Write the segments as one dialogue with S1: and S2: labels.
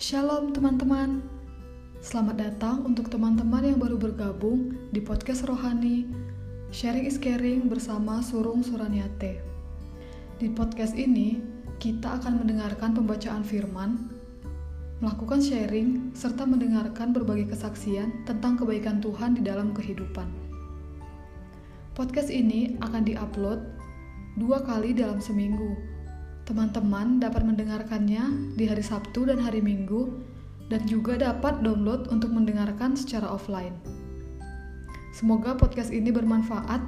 S1: Shalom teman-teman. Selamat datang untuk teman-teman yang baru bergabung di podcast Rohani Sharing is Caring bersama Surung Suraniate. Di podcast ini, kita akan mendengarkan pembacaan firman, melakukan sharing, serta mendengarkan berbagai kesaksian tentang kebaikan Tuhan di dalam kehidupan. Podcast ini akan diupload dua kali dalam seminggu, Teman-teman dapat mendengarkannya di hari Sabtu dan hari Minggu, dan juga dapat download untuk mendengarkan secara offline. Semoga podcast ini bermanfaat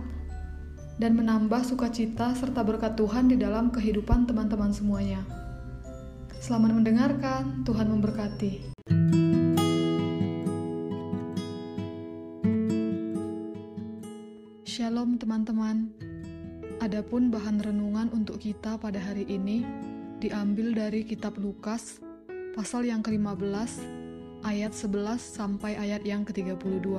S1: dan menambah sukacita serta berkat Tuhan di dalam kehidupan teman-teman semuanya. Selamat mendengarkan, Tuhan memberkati. Shalom teman-teman. Adapun bahan renungan untuk kita pada hari ini diambil dari kitab Lukas pasal yang ke-15 ayat 11 sampai ayat yang ke-32.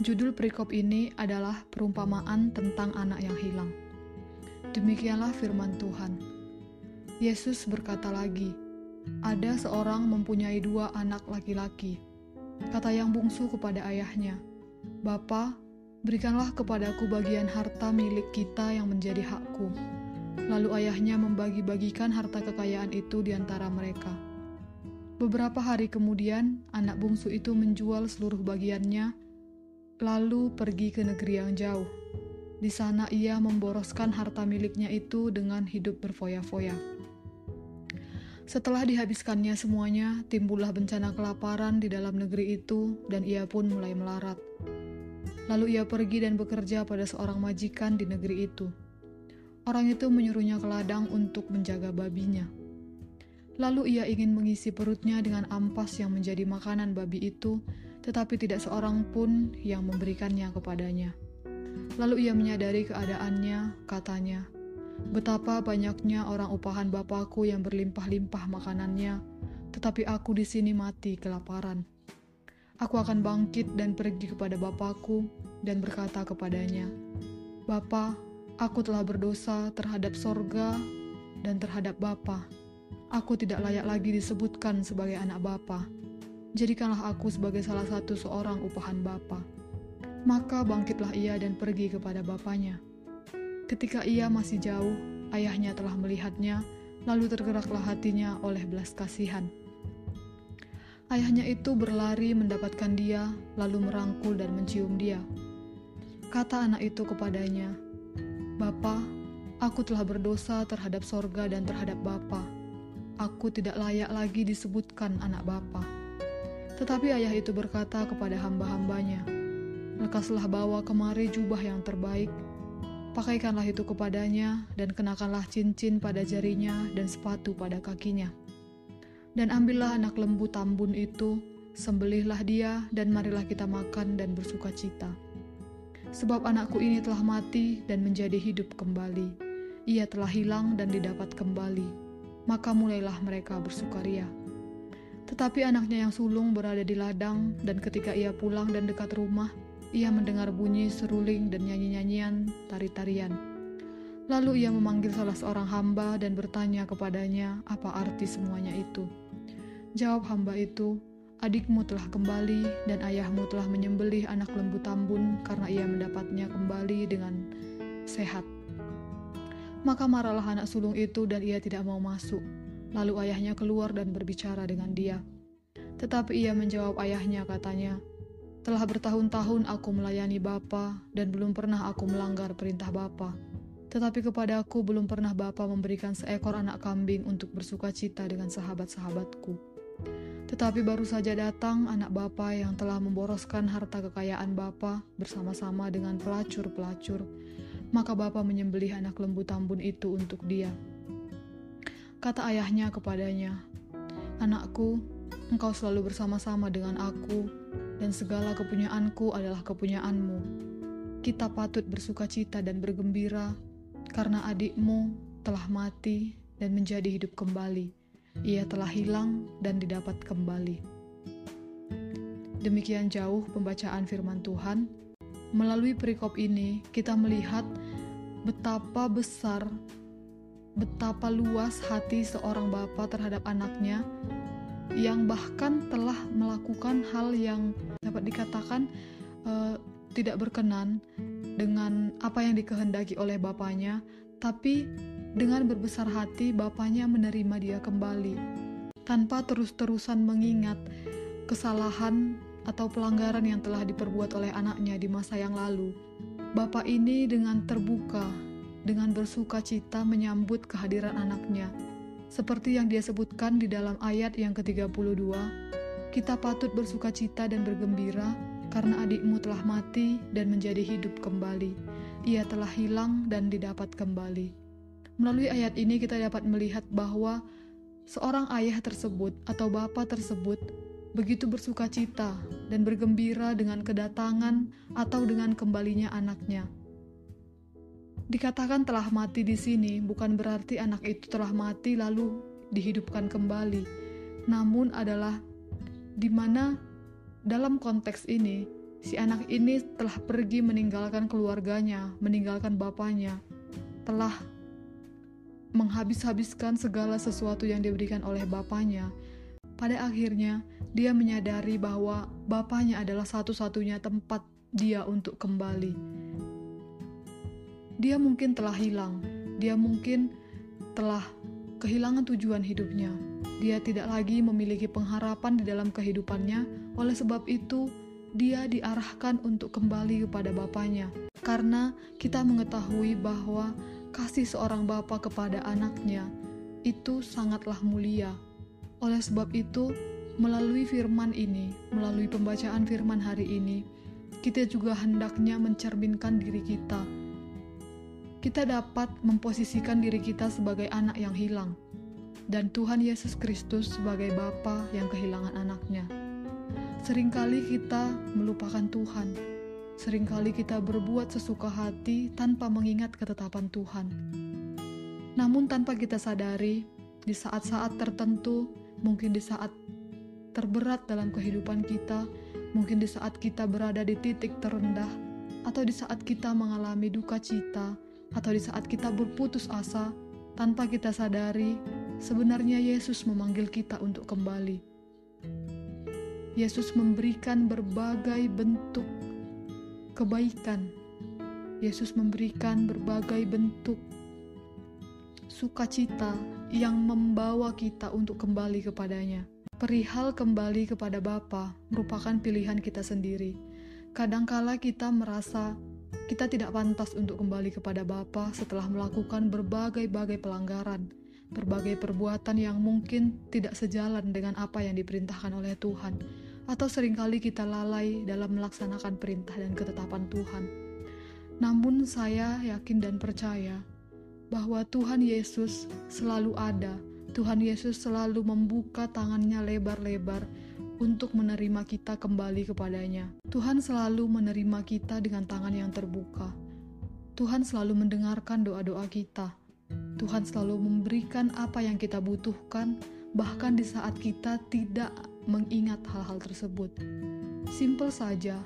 S1: Judul perikop ini adalah perumpamaan tentang anak yang hilang. Demikianlah firman Tuhan. Yesus berkata lagi, "Ada seorang mempunyai dua anak laki-laki. Kata yang bungsu kepada ayahnya, "Bapa, Berikanlah kepadaku bagian harta milik kita yang menjadi hakku. Lalu ayahnya membagi-bagikan harta kekayaan itu di antara mereka. Beberapa hari kemudian, anak bungsu itu menjual seluruh bagiannya, lalu pergi ke negeri yang jauh. Di sana ia memboroskan harta miliknya itu dengan hidup berfoya-foya. Setelah dihabiskannya semuanya, timbullah bencana kelaparan di dalam negeri itu, dan ia pun mulai melarat. Lalu ia pergi dan bekerja pada seorang majikan di negeri itu. Orang itu menyuruhnya ke ladang untuk menjaga babinya. Lalu ia ingin mengisi perutnya dengan ampas yang menjadi makanan babi itu, tetapi tidak seorang pun yang memberikannya kepadanya. Lalu ia menyadari keadaannya, katanya, "Betapa banyaknya orang upahan bapakku yang berlimpah-limpah makanannya, tetapi aku di sini mati kelaparan." Aku akan bangkit dan pergi kepada Bapakku dan berkata kepadanya, Bapa, aku telah berdosa terhadap sorga dan terhadap Bapa. Aku tidak layak lagi disebutkan sebagai anak Bapa. Jadikanlah aku sebagai salah satu seorang upahan Bapa. Maka bangkitlah ia dan pergi kepada bapaknya. Ketika ia masih jauh, ayahnya telah melihatnya, lalu tergeraklah hatinya oleh belas kasihan Ayahnya itu berlari mendapatkan dia, lalu merangkul dan mencium dia. Kata anak itu kepadanya, Bapa, aku telah berdosa terhadap sorga dan terhadap Bapa. Aku tidak layak lagi disebutkan anak Bapa. Tetapi ayah itu berkata kepada hamba-hambanya, Lekaslah bawa kemari jubah yang terbaik, pakaikanlah itu kepadanya, dan kenakanlah cincin pada jarinya dan sepatu pada kakinya dan ambillah anak lembu tambun itu, sembelihlah dia, dan marilah kita makan dan bersuka cita. Sebab anakku ini telah mati dan menjadi hidup kembali. Ia telah hilang dan didapat kembali. Maka mulailah mereka bersukaria. Tetapi anaknya yang sulung berada di ladang, dan ketika ia pulang dan dekat rumah, ia mendengar bunyi seruling dan nyanyi-nyanyian, tari-tarian. Lalu ia memanggil salah seorang hamba dan bertanya kepadanya apa arti semuanya itu. Jawab hamba itu, adikmu telah kembali dan ayahmu telah menyembelih anak lembu tambun karena ia mendapatnya kembali dengan sehat. Maka marahlah anak sulung itu dan ia tidak mau masuk. Lalu ayahnya keluar dan berbicara dengan dia. Tetapi ia menjawab ayahnya katanya, telah bertahun-tahun aku melayani Bapa dan belum pernah aku melanggar perintah Bapa. Tetapi kepadaku belum pernah Bapa memberikan seekor anak kambing untuk bersuka cita dengan sahabat-sahabatku. Tetapi baru saja datang anak bapa yang telah memboroskan harta kekayaan bapa bersama-sama dengan pelacur-pelacur. Maka bapa menyembelih anak lembu tambun itu untuk dia. Kata ayahnya kepadanya, Anakku, engkau selalu bersama-sama dengan aku, dan segala kepunyaanku adalah kepunyaanmu. Kita patut bersuka cita dan bergembira, karena adikmu telah mati dan menjadi hidup kembali ia telah hilang dan didapat kembali. Demikian jauh pembacaan firman Tuhan. Melalui perikop ini, kita melihat betapa besar, betapa luas hati seorang bapa terhadap anaknya, yang bahkan telah melakukan hal yang dapat dikatakan uh, tidak berkenan dengan apa yang dikehendaki oleh bapaknya, tapi dengan berbesar hati bapaknya menerima dia kembali tanpa terus-terusan mengingat kesalahan atau pelanggaran yang telah diperbuat oleh anaknya di masa yang lalu. Bapak ini dengan terbuka, dengan bersuka cita menyambut kehadiran anaknya. Seperti yang dia sebutkan di dalam ayat yang ke-32, kita patut bersuka cita dan bergembira karena adikmu telah mati dan menjadi hidup kembali. Ia telah hilang dan didapat kembali. Melalui ayat ini kita dapat melihat bahwa seorang ayah tersebut atau bapak tersebut begitu bersuka cita dan bergembira dengan kedatangan atau dengan kembalinya anaknya. Dikatakan telah mati di sini bukan berarti anak itu telah mati lalu dihidupkan kembali, namun adalah di mana dalam konteks ini si anak ini telah pergi meninggalkan keluarganya, meninggalkan bapaknya, telah menghabis-habiskan segala sesuatu yang diberikan oleh bapaknya. Pada akhirnya, dia menyadari bahwa bapaknya adalah satu-satunya tempat dia untuk kembali. Dia mungkin telah hilang, dia mungkin telah kehilangan tujuan hidupnya. Dia tidak lagi memiliki pengharapan di dalam kehidupannya, oleh sebab itu dia diarahkan untuk kembali kepada bapaknya. Karena kita mengetahui bahwa kasih seorang bapa kepada anaknya itu sangatlah mulia. Oleh sebab itu, Melalui firman ini, melalui pembacaan firman hari ini, kita juga hendaknya mencerminkan diri kita. Kita dapat memposisikan diri kita sebagai anak yang hilang, dan Tuhan Yesus Kristus sebagai Bapa yang kehilangan anaknya. Seringkali kita melupakan Tuhan, sering kali kita berbuat sesuka hati tanpa mengingat ketetapan Tuhan. Namun tanpa kita sadari, di saat-saat tertentu, mungkin di saat terberat dalam kehidupan kita, mungkin di saat kita berada di titik terendah, atau di saat kita mengalami duka cita, atau di saat kita berputus asa, tanpa kita sadari, sebenarnya Yesus memanggil kita untuk kembali. Yesus memberikan berbagai bentuk kebaikan. Yesus memberikan berbagai bentuk sukacita yang membawa kita untuk kembali kepadanya. Perihal kembali kepada Bapa merupakan pilihan kita sendiri. Kadangkala kita merasa kita tidak pantas untuk kembali kepada Bapa setelah melakukan berbagai-bagai pelanggaran, berbagai perbuatan yang mungkin tidak sejalan dengan apa yang diperintahkan oleh Tuhan, atau sering kali kita lalai dalam melaksanakan perintah dan ketetapan Tuhan. Namun saya yakin dan percaya bahwa Tuhan Yesus selalu ada Tuhan Yesus selalu membuka tangannya lebar-lebar untuk menerima kita kembali kepadanya. Tuhan selalu menerima kita dengan tangan yang terbuka. Tuhan selalu mendengarkan doa-doa kita. Tuhan selalu memberikan apa yang kita butuhkan, bahkan di saat kita tidak mengingat hal-hal tersebut. Simple saja,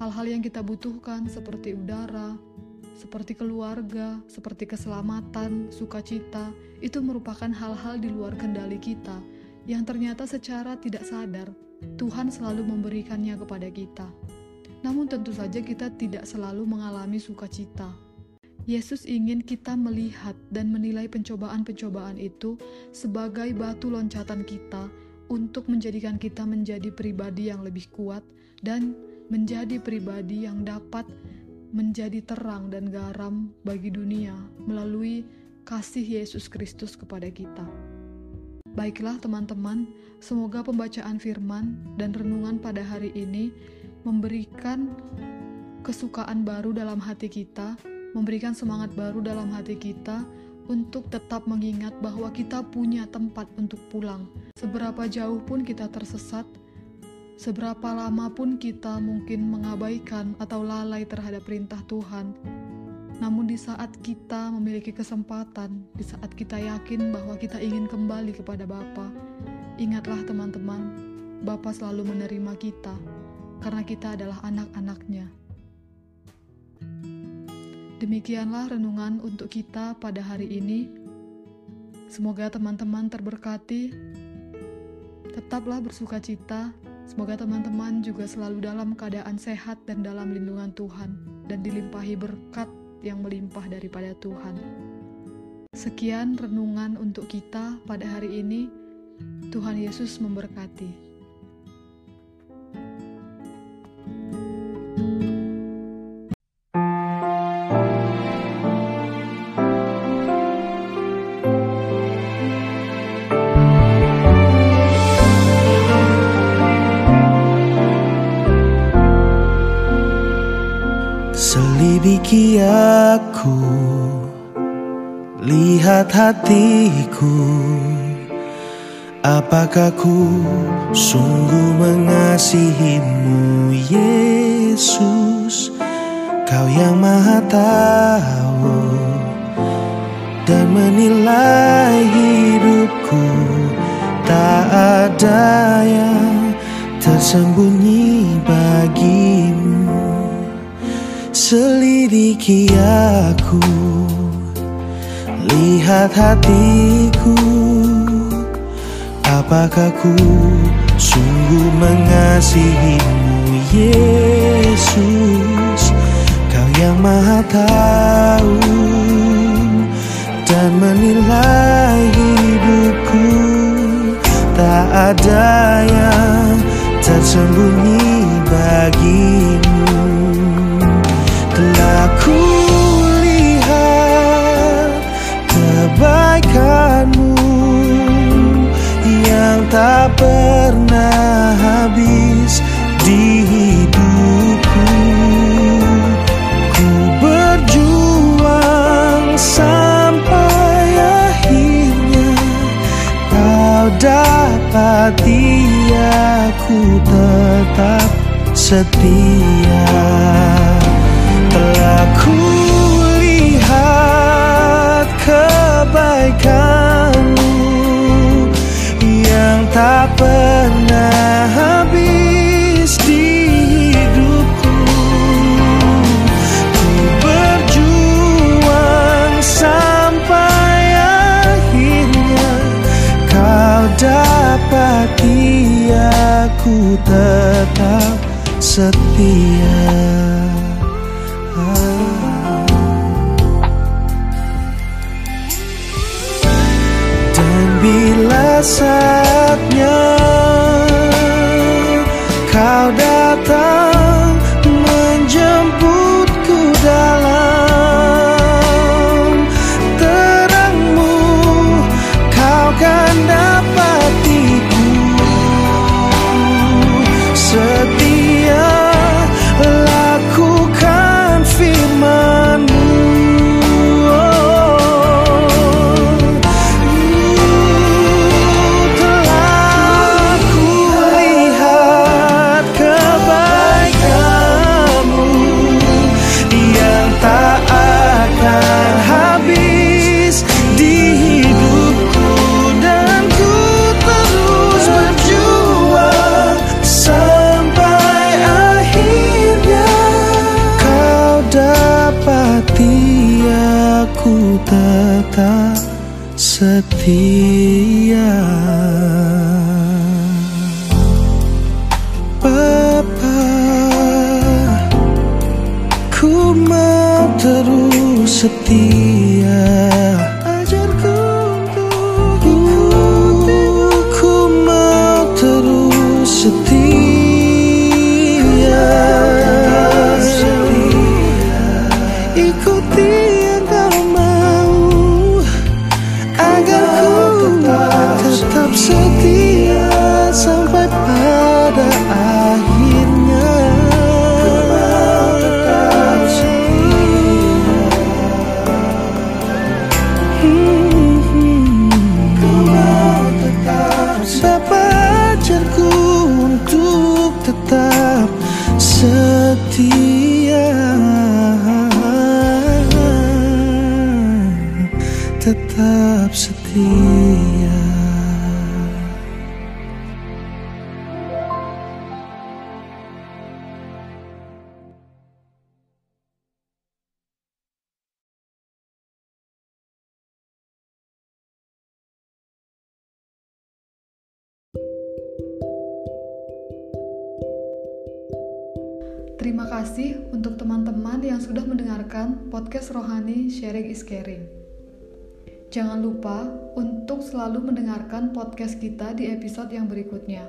S1: hal-hal yang kita butuhkan seperti udara, seperti keluarga, seperti keselamatan, sukacita, itu merupakan hal-hal di luar kendali kita yang ternyata secara tidak sadar Tuhan selalu memberikannya kepada kita. Namun tentu saja kita tidak selalu mengalami sukacita. Yesus ingin kita melihat dan menilai pencobaan-pencobaan itu sebagai batu loncatan kita untuk menjadikan kita menjadi pribadi yang lebih kuat dan menjadi pribadi yang dapat menjadi terang dan garam bagi dunia melalui kasih Yesus Kristus kepada kita. Baiklah teman-teman, semoga pembacaan firman dan renungan pada hari ini memberikan kesukaan baru dalam hati kita, memberikan semangat baru dalam hati kita untuk tetap mengingat bahwa kita punya tempat untuk pulang. Seberapa jauh pun kita tersesat, Seberapa lama pun kita mungkin mengabaikan atau lalai terhadap perintah Tuhan, namun di saat kita memiliki kesempatan, di saat kita yakin bahwa kita ingin kembali kepada Bapa, ingatlah teman-teman, Bapa selalu menerima kita karena kita adalah anak-anaknya. Demikianlah renungan untuk kita pada hari ini. Semoga teman-teman terberkati Tetaplah bersuka cita. Semoga teman-teman juga selalu dalam keadaan sehat dan dalam lindungan Tuhan, dan dilimpahi berkat yang melimpah daripada Tuhan. Sekian renungan untuk kita pada hari ini. Tuhan Yesus memberkati.
S2: Hatiku. Apakah ku sungguh mengasihimu Yesus? Kau yang maha tahu Dan menilai hidupku. Tak ada yang tersembunyi bagimu. Selidiki aku Lihat hatiku Apakah ku sungguh mengasihimu Yesus? Kau yang maha tahu Dan menilai hidupku. Tak ada yang tersembunyi bagimu. Telah ku kebaikanmu tak pernah habis di hidupku. Ku berjuang sampai akhirnya Kau dapati aku tetap setia. Telah ku tetap setia. Dan bila saatnya tetap setia. Papa Ku mau terus setia tetap setia
S1: Terima kasih untuk teman-teman yang sudah mendengarkan podcast Rohani Sharing is Caring. Jangan lupa untuk selalu mendengarkan podcast kita di episode yang berikutnya.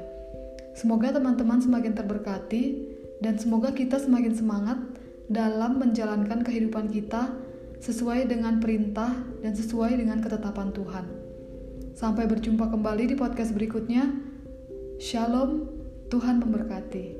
S1: Semoga teman-teman semakin terberkati dan semoga kita semakin semangat dalam menjalankan kehidupan kita sesuai dengan perintah dan sesuai dengan ketetapan Tuhan. Sampai berjumpa kembali di podcast berikutnya. Shalom, Tuhan memberkati.